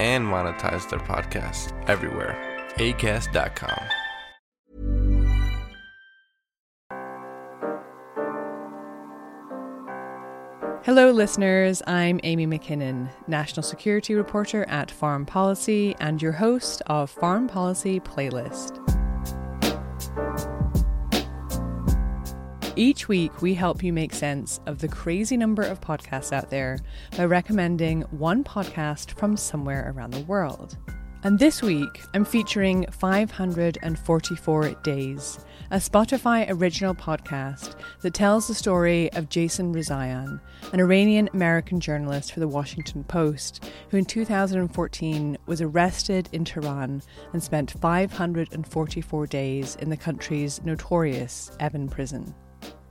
and monetize their podcasts everywhere. ACAST.com. Hello, listeners. I'm Amy McKinnon, National Security Reporter at Foreign Policy and your host of Foreign Policy Playlist. Each week, we help you make sense of the crazy number of podcasts out there by recommending one podcast from somewhere around the world. And this week, I'm featuring 544 Days, a Spotify original podcast that tells the story of Jason Rezaian, an Iranian American journalist for the Washington Post, who in 2014 was arrested in Tehran and spent 544 days in the country's notorious Evin prison.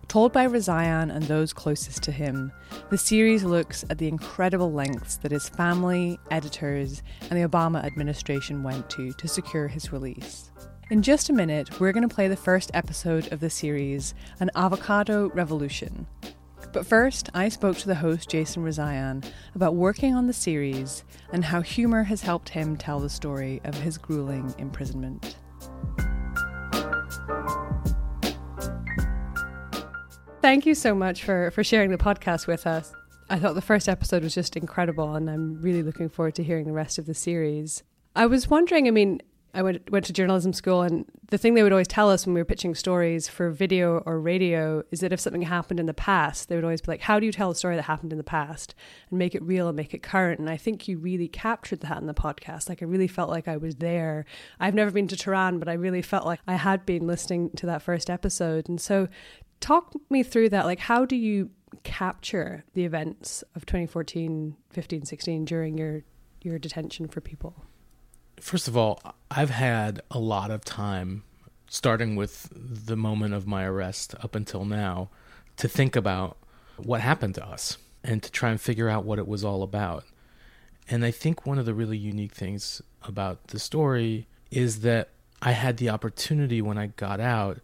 Told by Rezaian and those closest to him, the series looks at the incredible lengths that his family, editors, and the Obama administration went to to secure his release. In just a minute, we're going to play the first episode of the series, An Avocado Revolution. But first, I spoke to the host, Jason Rezaian, about working on the series and how humour has helped him tell the story of his grueling imprisonment. Thank you so much for, for sharing the podcast with us. I thought the first episode was just incredible, and I'm really looking forward to hearing the rest of the series. I was wondering, I mean, I went, went to journalism school, and the thing they would always tell us when we were pitching stories for video or radio is that if something happened in the past, they would always be like, How do you tell a story that happened in the past and make it real and make it current? And I think you really captured that in the podcast. Like, I really felt like I was there. I've never been to Tehran, but I really felt like I had been listening to that first episode. And so, talk me through that. Like, how do you capture the events of 2014, 15, 16 during your your detention for people? First of all, I've had a lot of time, starting with the moment of my arrest up until now, to think about what happened to us and to try and figure out what it was all about. And I think one of the really unique things about the story is that I had the opportunity when I got out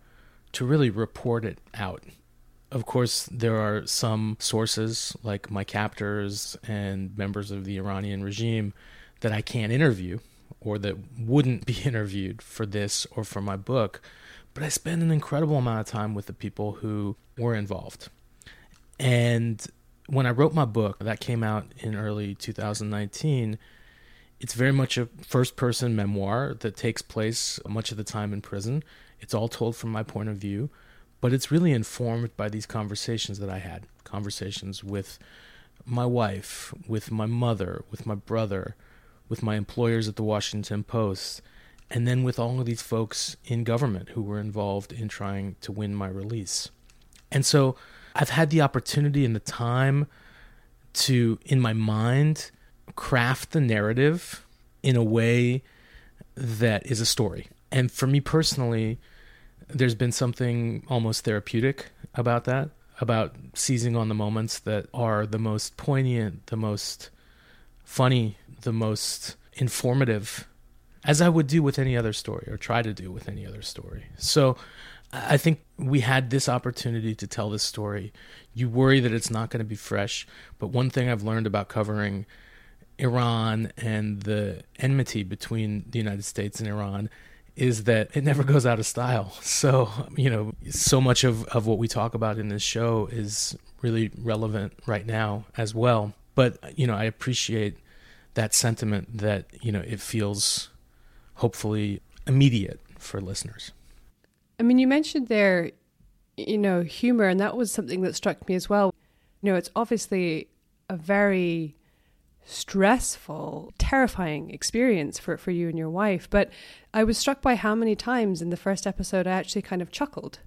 to really report it out. Of course, there are some sources like my captors and members of the Iranian regime that I can't interview or that wouldn't be interviewed for this or for my book. But I spend an incredible amount of time with the people who were involved. And when I wrote my book, that came out in early 2019, it's very much a first person memoir that takes place much of the time in prison. It's all told from my point of view, but it's really informed by these conversations that I had conversations with my wife, with my mother, with my brother, with my employers at the Washington Post, and then with all of these folks in government who were involved in trying to win my release. And so I've had the opportunity and the time to, in my mind, craft the narrative in a way that is a story. And for me personally, there's been something almost therapeutic about that, about seizing on the moments that are the most poignant, the most funny, the most informative, as I would do with any other story or try to do with any other story. So I think we had this opportunity to tell this story. You worry that it's not going to be fresh, but one thing I've learned about covering Iran and the enmity between the United States and Iran is that it never goes out of style. So, you know, so much of, of what we talk about in this show is really relevant right now as well. But, you know, I appreciate that sentiment that, you know, it feels hopefully immediate for listeners. I mean, you mentioned there, you know, humor, and that was something that struck me as well. You know, it's obviously a very stressful, terrifying experience for, for you and your wife. But I was struck by how many times in the first episode I actually kind of chuckled.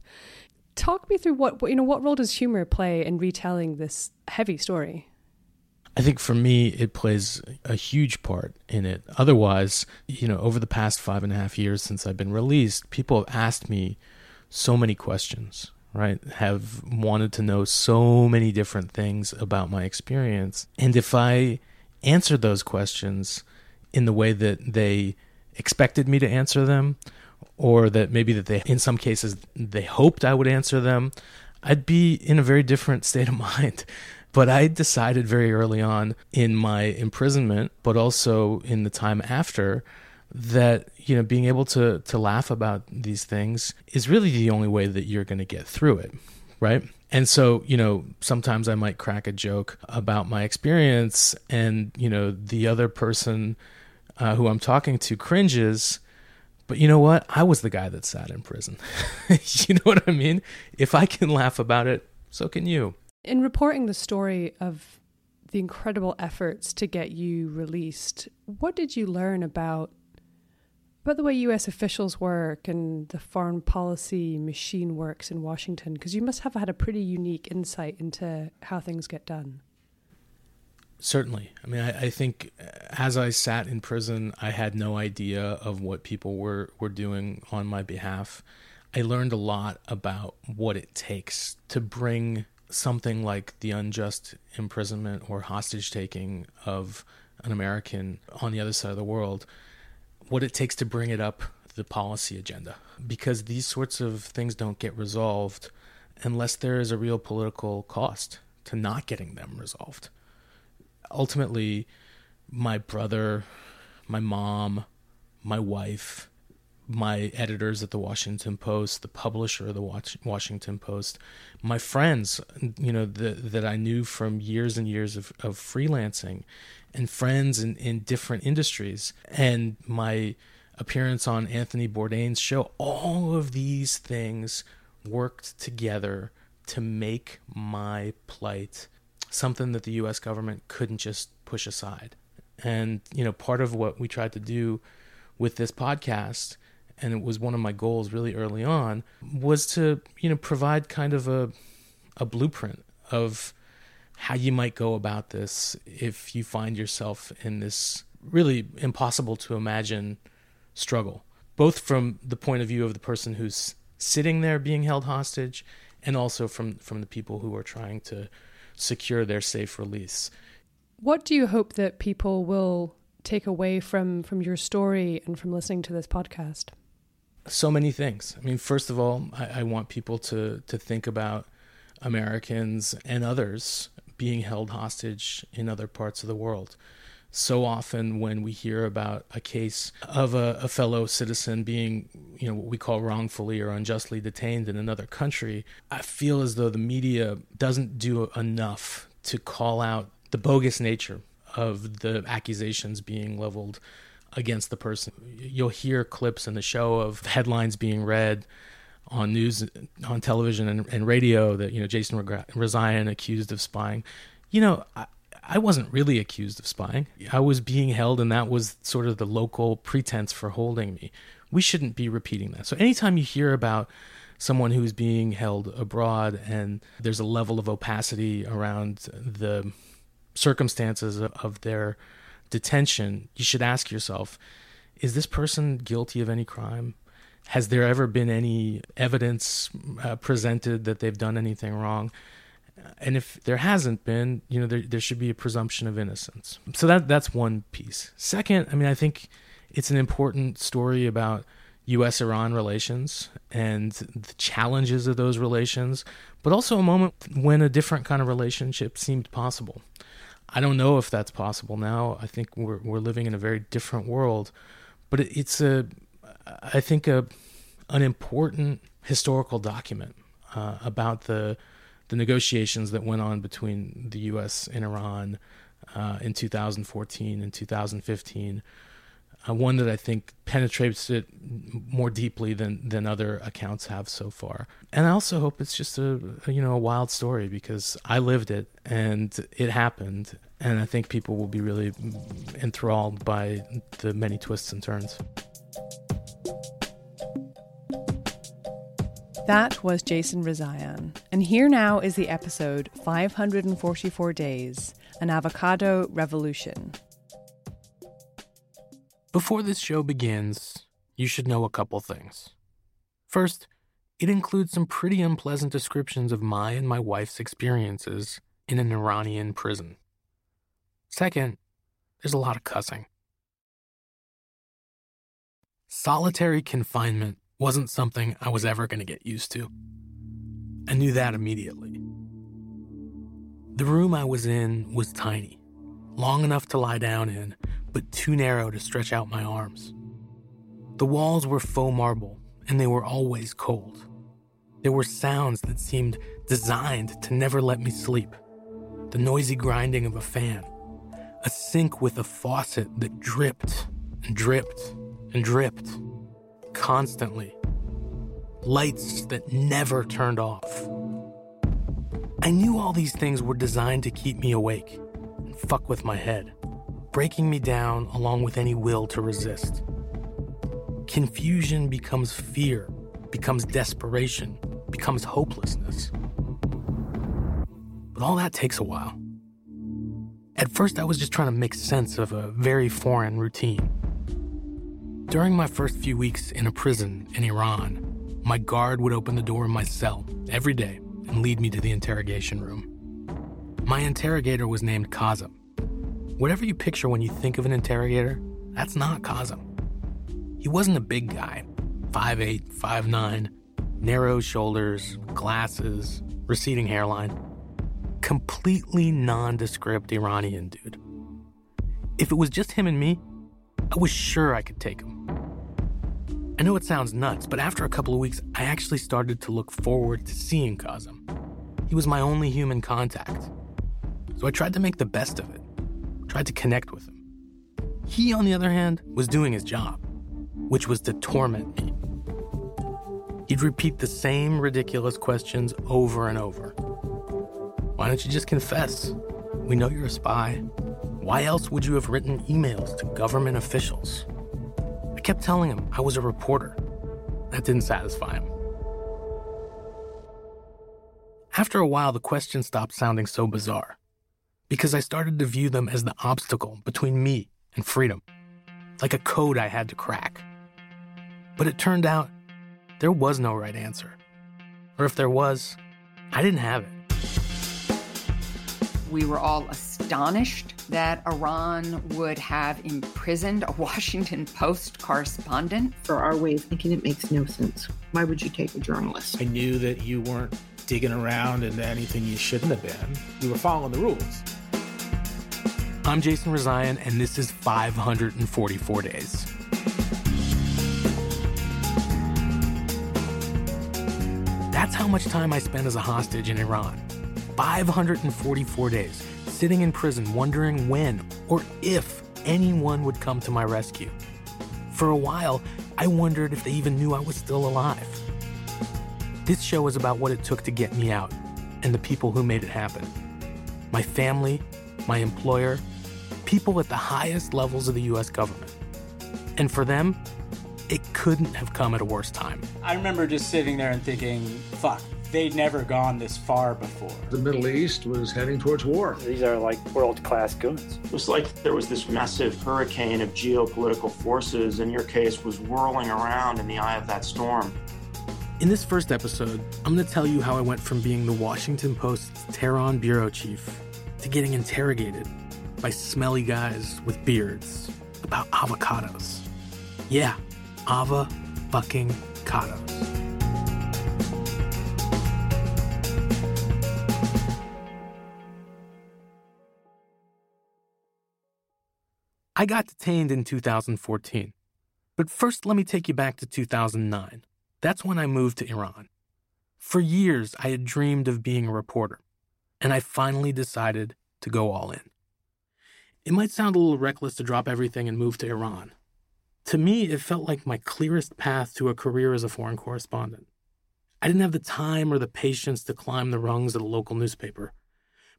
Talk me through what you know. What role does humor play in retelling this heavy story? I think for me, it plays a huge part in it. Otherwise, you know, over the past five and a half years since I've been released, people have asked me so many questions, right? Have wanted to know so many different things about my experience. And if I answered those questions in the way that they expected me to answer them, or that maybe that they, in some cases, they hoped I would answer them, I'd be in a very different state of mind. But I decided very early on in my imprisonment, but also in the time after, that you know being able to to laugh about these things is really the only way that you're going to get through it, right? And so, you know, sometimes I might crack a joke about my experience, and you know, the other person uh, who I'm talking to cringes. But you know what? I was the guy that sat in prison. you know what I mean? If I can laugh about it, so can you. In reporting the story of the incredible efforts to get you released, what did you learn about about the way US officials work and the foreign policy machine works in Washington? Because you must have had a pretty unique insight into how things get done. Certainly. I mean, I, I, think uh, as I sat in prison, I had no idea of what people were, were doing on my behalf. I learned a lot about what it takes to bring something like the unjust imprisonment or hostage taking of an American on the other side of the world, what it takes to bring it up the policy agenda. Because these sorts of things don't get resolved unless there is a real political cost to not getting them resolved. Ultimately, my brother, my mom, my wife, my editors at the Washington Post, the publisher of the Washington Post, my friends, you know, the, that I knew from years and years of, of freelancing, and friends in, in different industries, and my appearance on Anthony Bourdain's show, all of these things worked together to make my plight something that the US government couldn't just push aside. And, you know, part of what we tried to do with this podcast and it was one of my goals really early on was to you know provide kind of a a blueprint of how you might go about this if you find yourself in this really impossible to imagine struggle both from the point of view of the person who's sitting there being held hostage and also from from the people who are trying to secure their safe release what do you hope that people will take away from from your story and from listening to this podcast so many things. I mean, first of all, I, I, want people to to think about Americans and others being held hostage in other parts of the world. So often, when we hear about a case of a, a fellow citizen being, you know, what we call wrongfully or unjustly detained in another country, I feel as though the media doesn't do enough to call out the bogus nature of the accusations being leveled against the person. You'll hear clips in the show of headlines being read on news, on television and, and radio that you know Jason Rezaian accused of spying. You know, I, I wasn't really accused of spying. I was being held, and that was sort of the local pretense for holding me. We shouldn't be repeating that. So anytime you hear about someone who's being held abroad and there's a level of opacity around the circumstances of, of their detention, you should ask yourself is this person guilty of any crime? Has there ever been any evidence uh, presented that they've done anything wrong? And if there hasn't been, you know, there, there should be a presumption of innocence. So that that's one piece. Second, I mean, I think it's an important story about U.S. Iran relations and the challenges of those relations, but also a moment when a different kind of relationship seemed possible. I don't know if that's possible now. I think we're we're living in a very different world, but it, it's a I think a an important historical document uh, about the the negotiations that went on between the U.S. and Iran uh, in 2014 and 2015. uh, one that I think penetrates it more deeply than than other accounts have so far. And I also hope it's just a, a you know a wild story because I lived it and it happened, and I think people will be really enthralled by the many twists and turns. That was Jason Rezaian. And here now is the episode 544 Days An Avocado Revolution. Before this show begins, you should know a couple things. First, it includes some pretty unpleasant descriptions of my and my wife's experiences in an Iranian prison. Second, there's a lot of cussing. Solitary confinement wasn't something I was ever going to get used to. I knew that immediately. The room I was in was tiny, long enough to lie down in, but too narrow to stretch out my arms. The walls were faux marble, and they were always cold. There were sounds that seemed designed to never let me sleep the noisy grinding of a fan, a sink with a faucet that dripped and dripped dripped constantly, lights that never turned off. I knew all these things were designed to keep me awake and fuck with my head, breaking me down along with any will to resist. Confusion becomes fear, becomes desperation, becomes hopelessness. But all that takes a while. At first, I was just trying to make sense of a very foreign routine. During my first few weeks in a prison in Iran, my guard would open the door of my cell every day and lead me to the interrogation room. My interrogator was named Kazem. Whatever you picture when you think of an interrogator, that's not Kazem. He wasn't a big guy 5'8, 5'9, narrow shoulders, glasses, receding hairline completely nondescript Iranian dude. If it was just him and me, I was sure I could take him. I know it sounds nuts, but after a couple of weeks, I actually started to look forward to seeing Kazem. He was my only human contact. So I tried to make the best of it, tried to connect with him. He, on the other hand, was doing his job, which was to torment me. He'd repeat the same ridiculous questions over and over. Why don't you just confess? We know you're a spy. Why else would you have written emails to government officials? Kept telling him I was a reporter. That didn't satisfy him. After a while, the questions stopped sounding so bizarre because I started to view them as the obstacle between me and freedom, like a code I had to crack. But it turned out there was no right answer. Or if there was, I didn't have it. We were all astonished that Iran would have imprisoned a Washington Post correspondent. For our way of thinking, it makes no sense. Why would you take a journalist? I knew that you weren't digging around into anything you shouldn't have been. You were following the rules. I'm Jason Rezaian, and this is 544 Days. That's how much time I spent as a hostage in Iran. 544 days, sitting in prison wondering when or if anyone would come to my rescue. For a while, I wondered if they even knew I was still alive. This show is about what it took to get me out and the people who made it happen. My family, my employer, people at the highest levels of the US government. And for them, it couldn't have come at a worse time. I remember just sitting there and thinking, fuck, they'd never gone this far before. The Middle East was heading towards war. These are like world class goons. It was like there was this massive hurricane of geopolitical forces, and your case was whirling around in the eye of that storm. In this first episode, I'm going to tell you how I went from being the Washington Post's Tehran bureau chief to getting interrogated by smelly guys with beards about avocados. Yeah, ava fucking cados. I got detained in 2014. But first, let me take you back to 2009. That's when I moved to Iran. For years, I had dreamed of being a reporter, and I finally decided to go all in. It might sound a little reckless to drop everything and move to Iran, To me, it felt like my clearest path to a career as a foreign correspondent. I didn't have the time or the patience to climb the rungs of a local newspaper,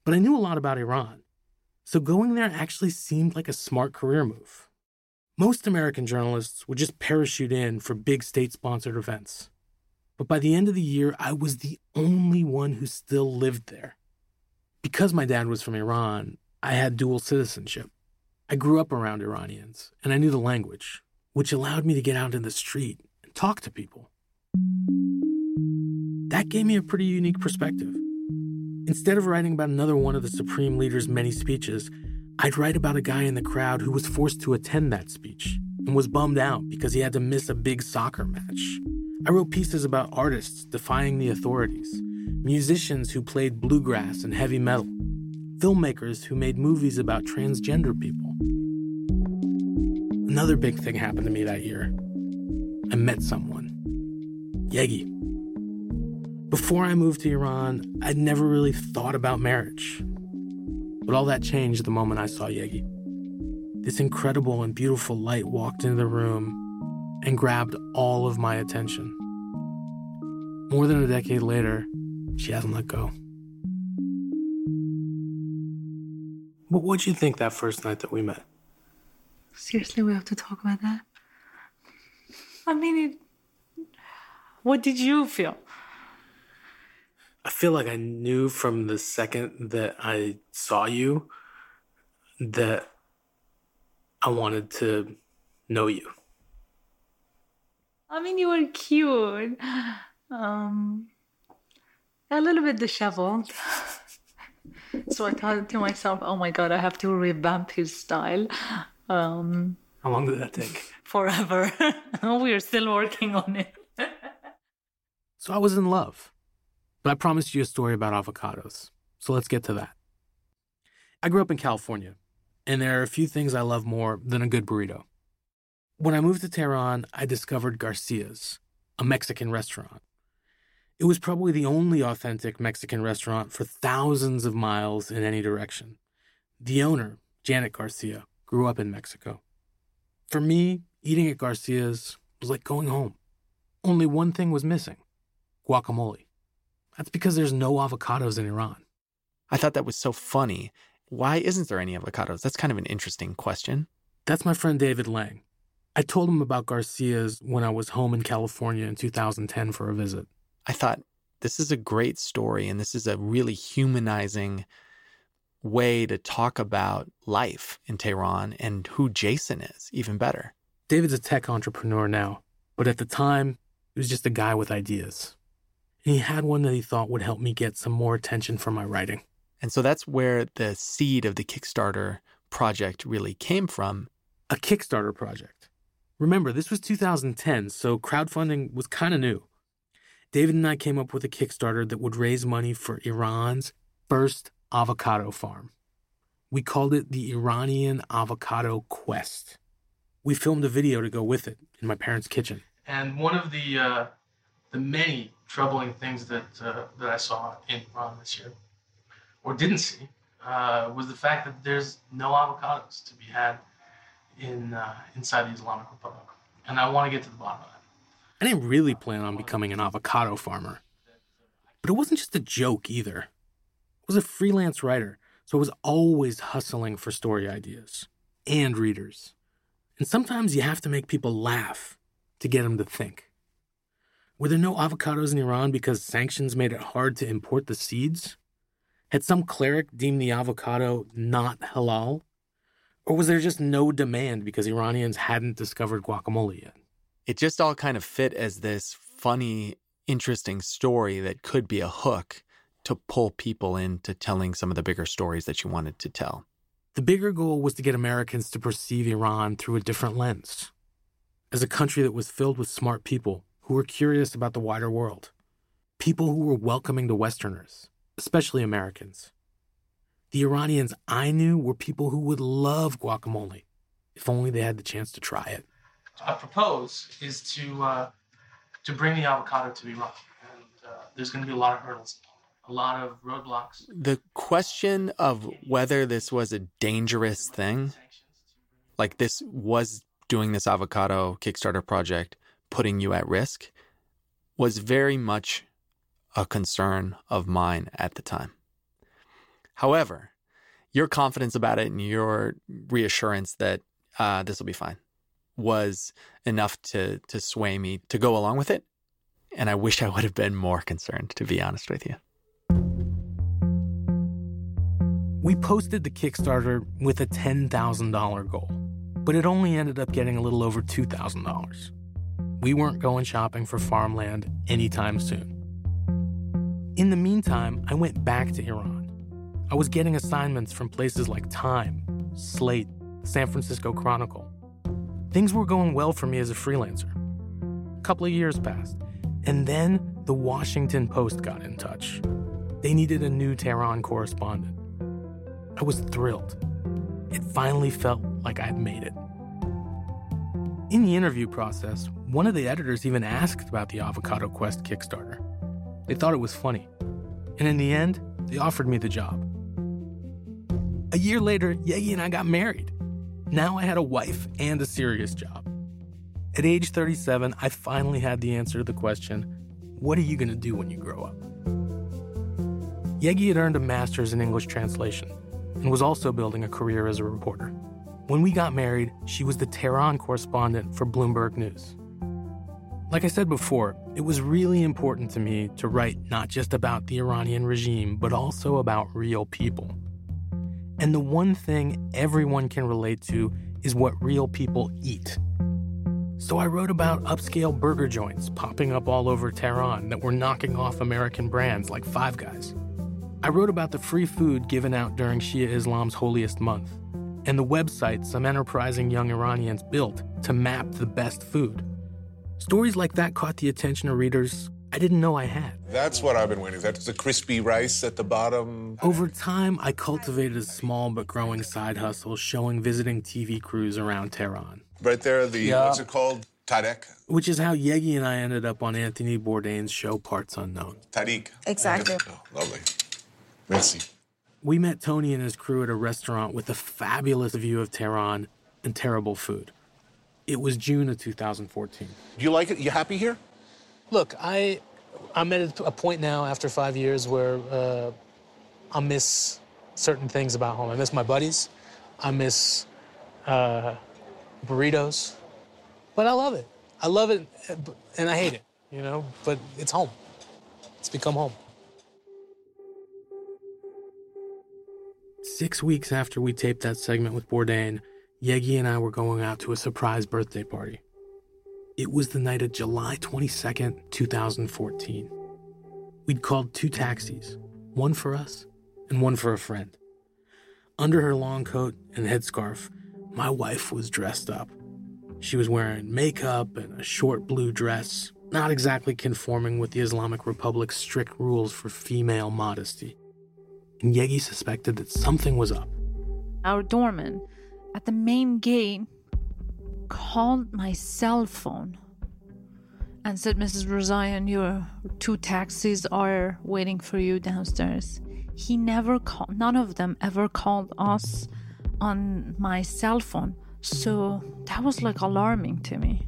but I knew a lot about Iran. So going there actually seemed like a smart career move. Most American journalists would just parachute in for big state sponsored events. But by the end of the year, I was the only one who still lived there. Because my dad was from Iran, I had dual citizenship. I grew up around Iranians, and I knew the language, which allowed me to get out in the street and talk to people. That gave me a pretty unique perspective. Instead of writing about another one of the Supreme Leader's many speeches, I'd write about a guy in the crowd who was forced to attend that speech and was bummed out because he had to miss a big soccer match. I wrote pieces about artists defying the authorities, musicians who played bluegrass and heavy metal, filmmakers who made movies about transgender people. Another big thing happened to me that year. I met someone. Yegi. Before I moved to Iran, I'd never really thought about marriage. But all that changed the moment I saw Yegi. This incredible and beautiful light walked into the room and grabbed all of my attention. More than a decade later, she hasn't let go. But what'd you think that first night that we met? Seriously, we have to talk about that? I mean, it, what did you feel? I feel like I knew from the second that I saw you that I wanted to know you. I mean, you were cute. Um, a little bit disheveled. so I thought to myself, oh my God, I have to revamp his style. Um, How long did that take? Forever. We're still working on it. so I was in love. But I promised you a story about avocados. So let's get to that. I grew up in California, and there are a few things I love more than a good burrito. When I moved to Tehran, I discovered Garcia's, a Mexican restaurant. It was probably the only authentic Mexican restaurant for thousands of miles in any direction. The owner, Janet Garcia, grew up in Mexico. For me, eating at Garcia's was like going home. Only one thing was missing guacamole. That's because there's no avocados in Iran. I thought that was so funny. Why isn't there any avocados? That's kind of an interesting question. That's my friend David Lang. I told him about Garcia's when I was home in California in 2010 for a visit. I thought this is a great story and this is a really humanizing way to talk about life in Tehran and who Jason is, even better. David's a tech entrepreneur now, but at the time, he was just a guy with ideas and he had one that he thought would help me get some more attention for my writing. And so that's where the seed of the Kickstarter project really came from. A Kickstarter project. Remember, this was 2010, so crowdfunding was kind of new. David and I came up with a Kickstarter that would raise money for Iran's first avocado farm. We called it the Iranian Avocado Quest. We filmed a video to go with it in my parents' kitchen. And one of the uh, the many troubling things that uh, that I saw in Iran this year, or didn't see, uh, was the fact that there's no avocados to be had in uh, inside the Islamic Republic, and I want to get to the bottom of that. I didn't really plan on becoming an avocado farmer, but it wasn't just a joke either. I was a freelance writer, so I was always hustling for story ideas and readers. And sometimes you have to make people laugh to get them to think. Were there no avocados in Iran because sanctions made it hard to import the seeds? Had some cleric deemed the avocado not halal? Or was there just no demand because Iranians hadn't discovered guacamole yet? It just all kind of fit as this funny, interesting story that could be a hook to pull people into telling some of the bigger stories that you wanted to tell. The bigger goal was to get Americans to perceive Iran through a different lens. As a country that was filled with smart people who were curious about the wider world, people who were welcoming to Westerners, especially Americans. The Iranians I knew were people who would love guacamole if only they had the chance to try it. I propose is to uh, to bring the avocado to Iran, and uh, there's going to be a lot of hurdles, a lot of roadblocks. The question of whether this was a dangerous thing, like this was doing this avocado Kickstarter project putting you at risk was very much a concern of mine at the time. However, your confidence about it and your reassurance that uh, this will be fine was enough to to sway me to go along with it. And I wish I would have been more concerned, to be honest with you. We posted the Kickstarter with a $10,000 goal, but it only ended up getting a little over $2,000. We weren't going shopping for farmland anytime soon. In the meantime, I went back to Iran. I was getting assignments from places like Time, Slate, San Francisco Chronicle. Things were going well for me as a freelancer. A couple of years passed, and then the Washington Post got in touch. They needed a new Tehran correspondent. I was thrilled. It finally felt like I'd made it. In the interview process, one of the editors even asked about the Avocado Quest Kickstarter. They thought it was funny. And in the end, they offered me the job. A year later, Yegi and I got married. Now I had a wife and a serious job. At age 37, I finally had the answer to the question what are you going to do when you grow up? Yegi had earned a master's in English translation and was also building a career as a reporter. When we got married, she was the Tehran correspondent for Bloomberg News. Like I said before, it was really important to me to write not just about the Iranian regime, but also about real people. And the one thing everyone can relate to is what real people eat. So I wrote about upscale burger joints popping up all over Tehran that were knocking off American brands like Five Guys. I wrote about the free food given out during Shia Islam's holiest month and the website some enterprising young Iranians built to map the best food. Stories like that caught the attention of readers I didn't know I had. That's what I've been waiting. That's the crispy rice at the bottom. Over time, I cultivated a small but growing side hustle showing visiting TV crews around Tehran. Right there, the yeah. what's it called? Tarek. Which is how Yegi and I ended up on Anthony Bourdain's show Parts Unknown. Tariq. Exactly. Oh, lovely. Merci. We met Tony and his crew at a restaurant with a fabulous view of Tehran and terrible food. It was June of 2014. Do you like it? You happy here? Look, I, I'm at a point now after five years where uh, I miss certain things about home. I miss my buddies. I miss uh, burritos. But I love it. I love it, and I hate it, you know? But it's home. It's become home. Six weeks after we taped that segment with Bourdain, Yegi and I were going out to a surprise birthday party. It was the night of July 22nd, 2014. We'd called two taxis, one for us and one for a friend. Under her long coat and headscarf, my wife was dressed up. She was wearing makeup and a short blue dress, not exactly conforming with the Islamic Republic's strict rules for female modesty and Yegi suspected that something was up. Our doorman at the main gate called my cell phone and said, Mrs. Rezaian, your two taxis are waiting for you downstairs. He never called, none of them ever called us on my cell phone. So that was like alarming to me.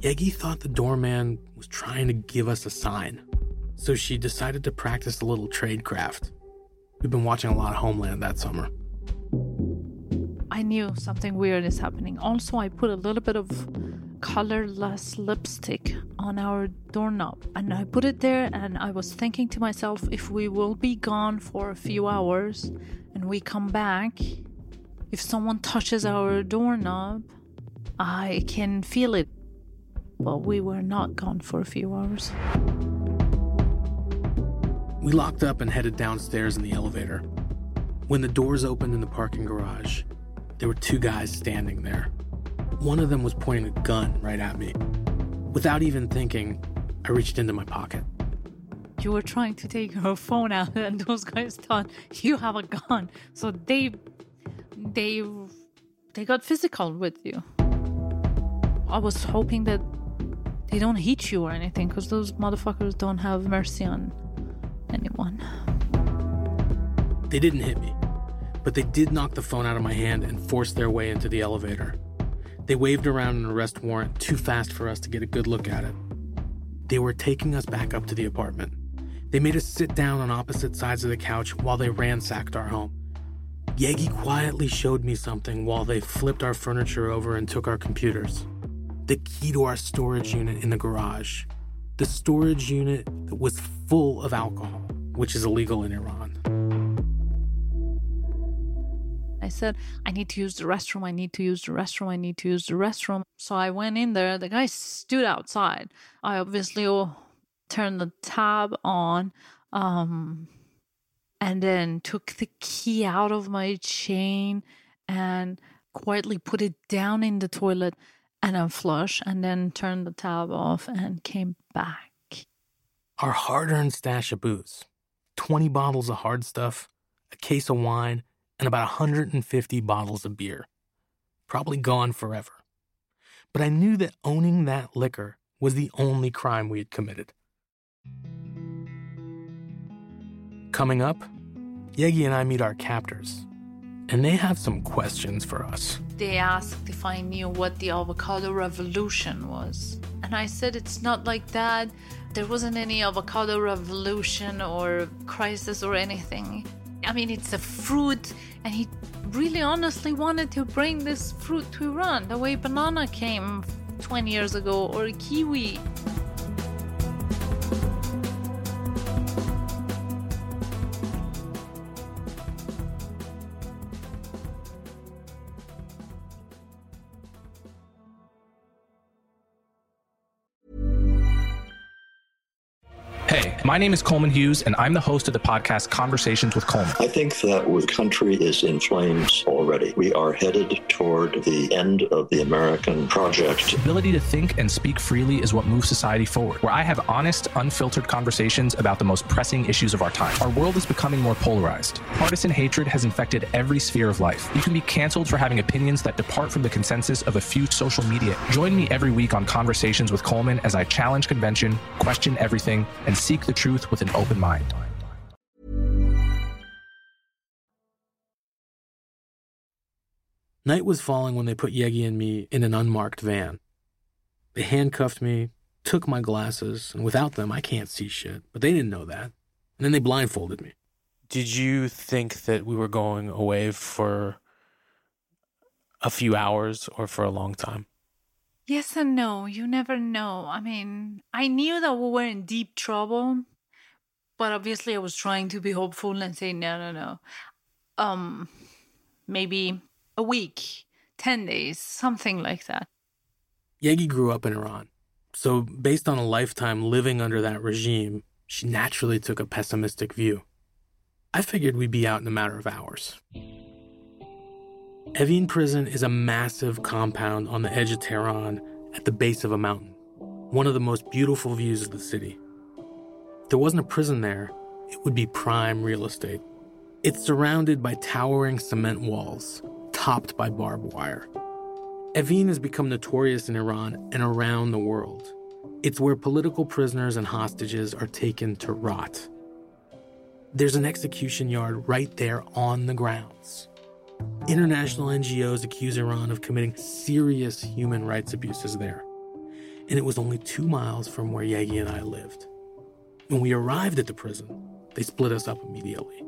Yegi thought the doorman was trying to give us a sign. So she decided to practice a little tradecraft. We've been watching a lot of Homeland that summer. I knew something weird is happening. Also, I put a little bit of colorless lipstick on our doorknob and I put it there and I was thinking to myself if we will be gone for a few hours and we come back if someone touches our doorknob I can feel it but we were not gone for a few hours. We locked up and headed downstairs in the elevator. When the doors opened in the parking garage, there were two guys standing there. One of them was pointing a gun right at me. Without even thinking, I reached into my pocket. You were trying to take her phone out, and those guys thought you have a gun. So they, they, they got physical with you. I was hoping that they don't hit you or anything, because those motherfuckers don't have mercy on anyone. They didn't hit me, but they did knock the phone out of my hand and force their way into the elevator. They waved around an arrest warrant too fast for us to get a good look at it. They were taking us back up to the apartment. They made us sit down on opposite sides of the couch while they ransacked our home. Yegi quietly showed me something while they flipped our furniture over and took our computers. The key to our storage unit in the garage. The storage unit that was full of alcohol, which is illegal in Iran. Said, I need to use the restroom. I need to use the restroom. I need to use the restroom. So I went in there. The guy stood outside. I obviously turned the tab on um, and then took the key out of my chain and quietly put it down in the toilet and then flush and then turned the tab off and came back. Our hard earned stash of booze 20 bottles of hard stuff, a case of wine, and about 150 bottles of beer. Probably gone forever. But I knew that owning that liquor was the only crime we had committed. Coming up, Yegi and I meet our captors, and they have some questions for us. They asked if I knew what the avocado revolution was. And I said it's not like that. There wasn't any avocado revolution or crisis or anything. I mean, it's a fruit, and he really honestly wanted to bring this fruit to Iran the way banana came 20 years ago or kiwi. My name is Coleman Hughes, and I'm the host of the podcast Conversations with Coleman. I think that the country is in flames already. We are headed toward the end of the American project. The ability to think and speak freely is what moves society forward, where I have honest, unfiltered conversations about the most pressing issues of our time. Our world is becoming more polarized. Partisan hatred has infected every sphere of life. You can be canceled for having opinions that depart from the consensus of a few social media. Join me every week on Conversations with Coleman as I challenge convention, question everything, and seek the truth with an open mind. Night was falling when they put Yegi and me in an unmarked van. They handcuffed me, took my glasses, and without them, I can't see shit. But they didn't know that. And then they blindfolded me. Did you think that we were going away for a few hours or for a long time? Yes and no. You never know. I mean, I knew that we were in deep trouble, but obviously I was trying to be hopeful and say no, no, no. Um, maybe a week, 10 days, something like that. Yegi grew up in Iran. So, based on a lifetime living under that regime, she naturally took a pessimistic view. I figured we'd be out in a matter of hours. Evin Prison is a massive compound on the edge of Tehran at the base of a mountain, one of the most beautiful views of the city. There wasn't a prison there, it would be prime real estate. It's surrounded by towering cement walls, topped by barbed wire. Evin has become notorious in Iran and around the world. It's where political prisoners and hostages are taken to rot. There's an execution yard right there on the grounds. International NGOs accuse Iran of committing serious human rights abuses there. And it was only two miles from where Yegi and I lived. When we arrived at the prison, they split us up immediately.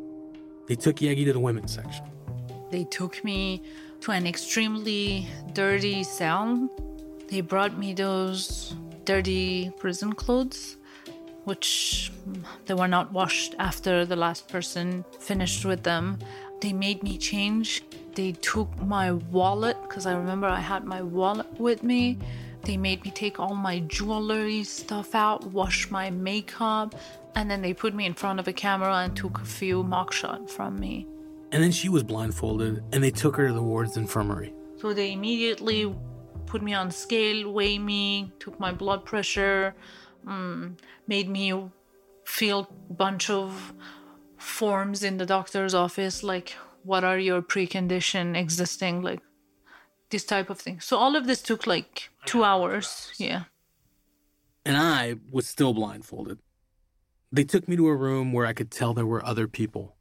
They took Yegi to the women's section. They took me to an extremely dirty cell. They brought me those dirty prison clothes, which they were not washed after the last person finished with them. They made me change. They took my wallet because I remember I had my wallet with me. They made me take all my jewelry stuff out, wash my makeup, and then they put me in front of a camera and took a few mock shots from me. And then she was blindfolded and they took her to the ward's infirmary. So they immediately put me on scale, weigh me, took my blood pressure, um, made me fill a bunch of forms in the doctor's office, like what are your precondition existing, like this type of thing. So all of this took like two hours. Yeah. And I was still blindfolded. They took me to a room where I could tell there were other people.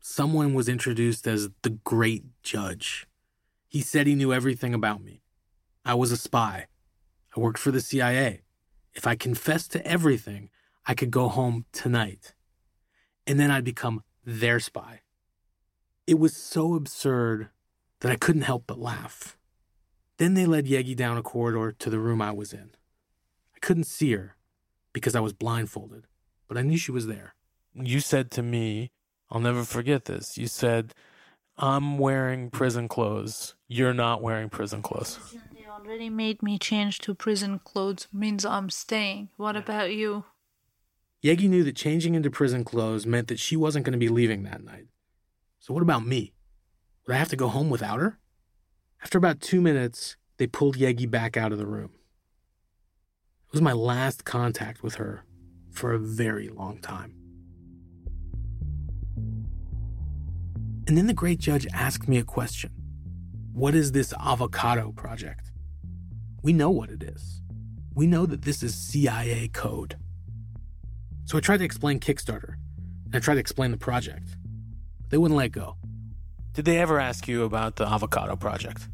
Someone was introduced as the great judge. He said he knew everything about me. I was a spy. I worked for the CIA. If I confessed to everything, I could go home tonight. And then I'd become their spy. It was so absurd that I couldn't help but laugh. Then they led Yegi down a corridor to the room I was in. I couldn't see her because I was blindfolded, but I knew she was there. You said to me, I'll never forget this. You said, I'm wearing prison clothes. You're not wearing prison clothes. They already made me change to prison clothes means I'm staying. What about you? Yegi knew that changing into prison clothes meant that she wasn't going to be leaving that night. So, what about me? Would I have to go home without her? After about two minutes, they pulled Yegi back out of the room. It was my last contact with her for a very long time. And then the great judge asked me a question What is this avocado project? We know what it is. We know that this is CIA code. So I tried to explain Kickstarter, and I tried to explain the project. They wouldn't let go. Did they ever ask you about the avocado project?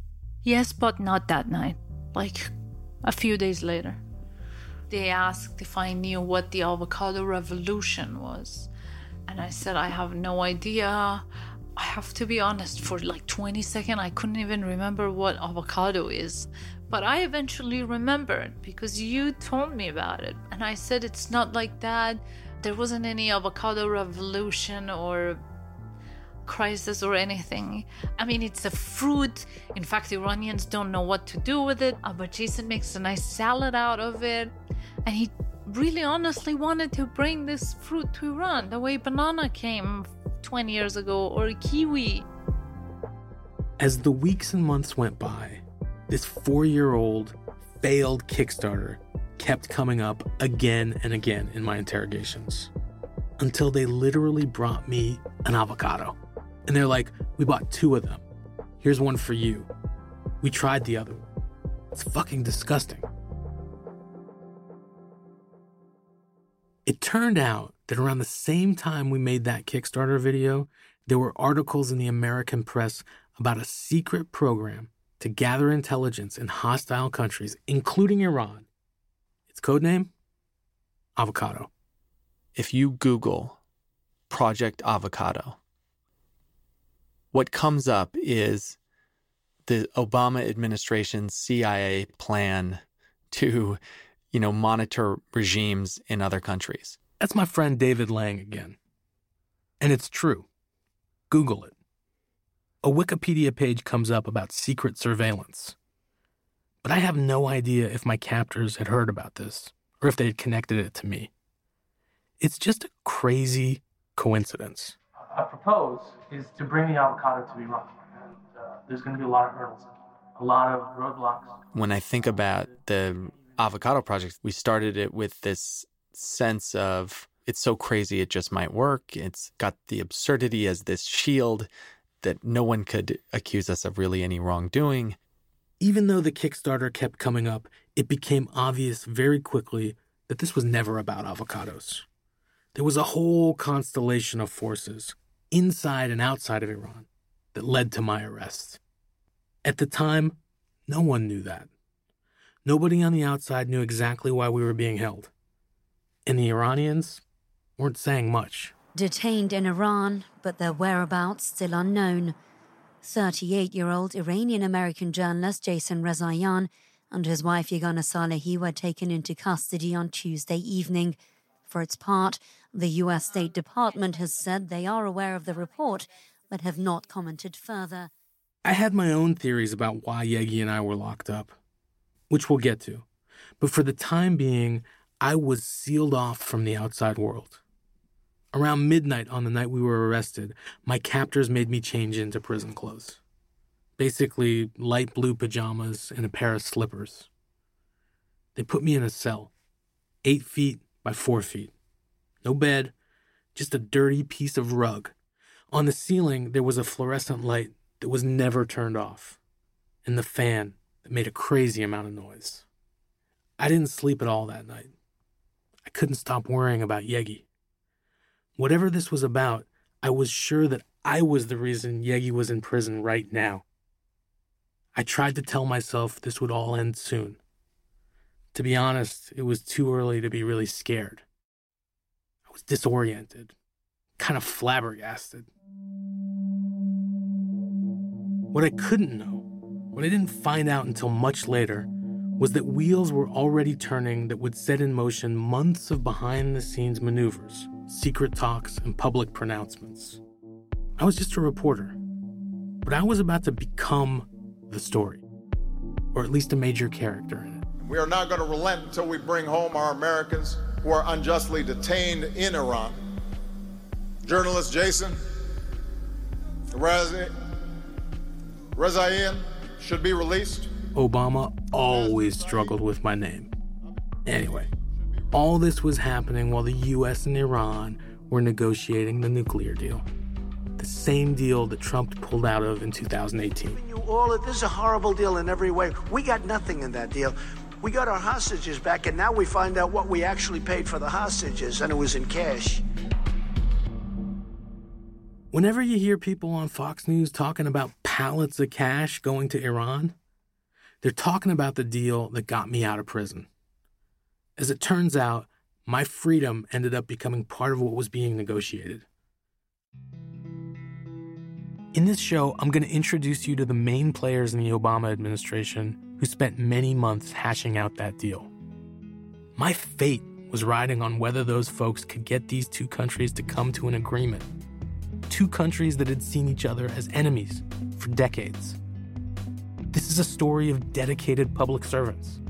Yes, but not that night. Like a few days later. They asked if I knew what the avocado revolution was. And I said, I have no idea. I have to be honest, for like 20 seconds, I couldn't even remember what avocado is. But I eventually remembered because you told me about it. And I said, it's not like that. There wasn't any avocado revolution or crisis or anything. I mean, it's a fruit. In fact, Iranians don't know what to do with it. But Jason makes a nice salad out of it. And he really honestly wanted to bring this fruit to Iran the way banana came 20 years ago or kiwi. As the weeks and months went by, this four year old failed Kickstarter kept coming up again and again in my interrogations until they literally brought me an avocado. And they're like, We bought two of them. Here's one for you. We tried the other one. It's fucking disgusting. It turned out that around the same time we made that Kickstarter video, there were articles in the American press about a secret program to gather intelligence in hostile countries, including Iran. Its code name? Avocado. If you Google Project Avocado, what comes up is the Obama administration's CIA plan to you know, monitor regimes in other countries. That's my friend David Lang again. And it's true. Google it. A Wikipedia page comes up about secret surveillance. But I have no idea if my captors had heard about this or if they had connected it to me. It's just a crazy coincidence. I propose is to bring the avocado to Iran. And uh, there's going to be a lot of hurdles, a lot of roadblocks. When I think about the avocado project, we started it with this sense of it's so crazy it just might work. It's got the absurdity as this shield that no one could accuse us of really any wrongdoing. Even though the Kickstarter kept coming up, it became obvious very quickly that this was never about avocados. There was a whole constellation of forces, inside and outside of Iran, that led to my arrest. At the time, no one knew that. Nobody on the outside knew exactly why we were being held. And the Iranians weren't saying much. Detained in Iran, but their whereabouts still unknown. 38 year old Iranian American journalist Jason Rezaian and his wife Yeganeh Salehi were taken into custody on Tuesday evening. For its part, the U.S. State Department has said they are aware of the report, but have not commented further. I had my own theories about why Yegi and I were locked up which we'll get to. But for the time being, I was sealed off from the outside world. Around midnight on the night we were arrested, my captors made me change into prison clothes. Basically, light blue pajamas and a pair of slippers. They put me in a cell, eight feet by four feet. No bed, just a dirty piece of rug. On the ceiling, there was a fluorescent light that was never turned off, and the fan that made a crazy amount of noise. I didn't sleep at all that night. I couldn't stop worrying about Yegi. Whatever this was about, I was sure that I was the reason Yegi was in prison right now. I tried to tell myself this would all end soon. To be honest, it was too early to be really scared. I was disoriented, kind of flabbergasted. What I couldn't know, what I didn't find out until much later, was that wheels were already turning that would set in motion months of behind the scenes maneuvers, secret talks, and public pronouncements. I was just a reporter, but I was about to become the story, or at least a major character in it. We are not going to relent until we bring home our Americans who are unjustly detained in Iran. Journalist Jason Reza, Rezaian should be released. Obama always struggled with my name. Anyway, all this was happening while the US and Iran were negotiating the nuclear deal. The same deal that Trump pulled out of in 2018. You all, this is a horrible deal in every way. We got nothing in that deal. We got our hostages back, and now we find out what we actually paid for the hostages, and it was in cash. Whenever you hear people on Fox News talking about pallets of cash going to Iran, they're talking about the deal that got me out of prison. As it turns out, my freedom ended up becoming part of what was being negotiated. In this show, I'm going to introduce you to the main players in the Obama administration who spent many months hashing out that deal. My fate was riding on whether those folks could get these two countries to come to an agreement two countries that had seen each other as enemies for decades. This is a story of dedicated public servants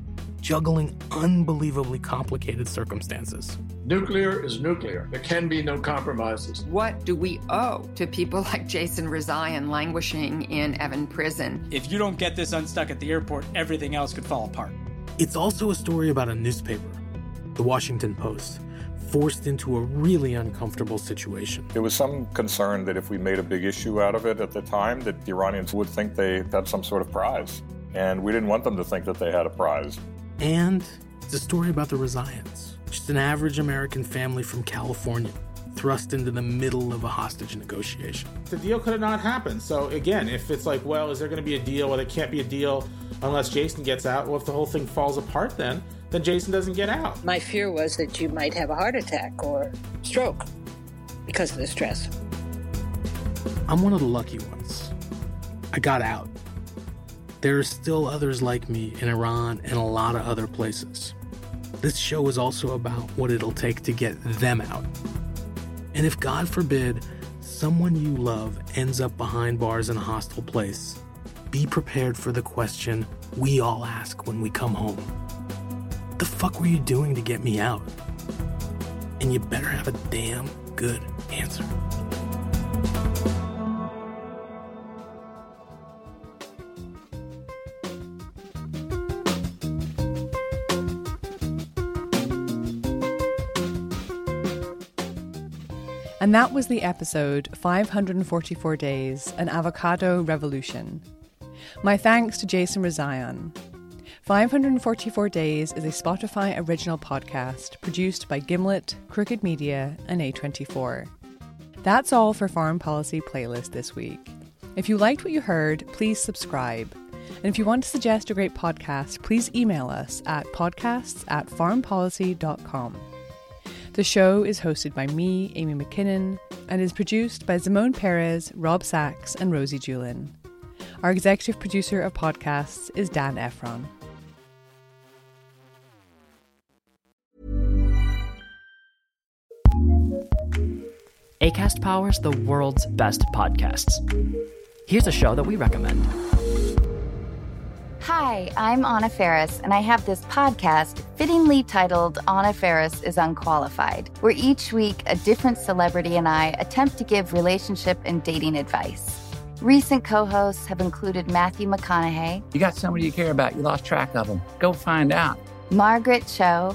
juggling unbelievably complicated circumstances. Nuclear is nuclear. There can be no compromises. What do we owe to people like Jason Rezaian languishing in Evin prison? If you don't get this unstuck at the airport, everything else could fall apart. It's also a story about a newspaper, the Washington Post, forced into a really uncomfortable situation. There was some concern that if we made a big issue out of it at the time, that the Iranians would think they had some sort of prize. And we didn't want them to think that they had a prize. And it's a story about the Rezaians, just an average American family from California, thrust into the middle of a hostage negotiation. The deal could have not happened. So again, if it's like, well, is there going to be a deal? Well, there can't be a deal unless Jason gets out. Well, if the whole thing falls apart, then then Jason doesn't get out. My fear was that you might have a heart attack or stroke because of the stress. I'm one of the lucky ones. I got out. There are still others like me in Iran and a lot of other places. This show is also about what it'll take to get them out. And if, God forbid, someone you love ends up behind bars in a hostile place, be prepared for the question we all ask when we come home the fuck were you doing to get me out? And you better have a damn good answer. And that was the episode 544 Days An Avocado Revolution. My thanks to Jason Rezaian, 544 Days is a Spotify original podcast produced by Gimlet, Crooked Media, and A24. That's all for Foreign Policy Playlist this week. If you liked what you heard, please subscribe. And if you want to suggest a great podcast, please email us at podcasts at foreignpolicy.com. The show is hosted by me, Amy Mackinnon, and is produced by Simone Perez, Rob Sachs, and Rosie Julin. Our executive producer of podcasts is Dan Efron. ACAST powers the world's best podcasts. Here's a show that we recommend. Hi, I'm Anna Faris, and I have this podcast fittingly titled Anna Faris is Unqualified, where each week a different celebrity and I attempt to give relationship and dating advice. Recent co hosts have included Matthew McConaughey. You got somebody you care about, you lost track of them. Go find out. Margaret Cho.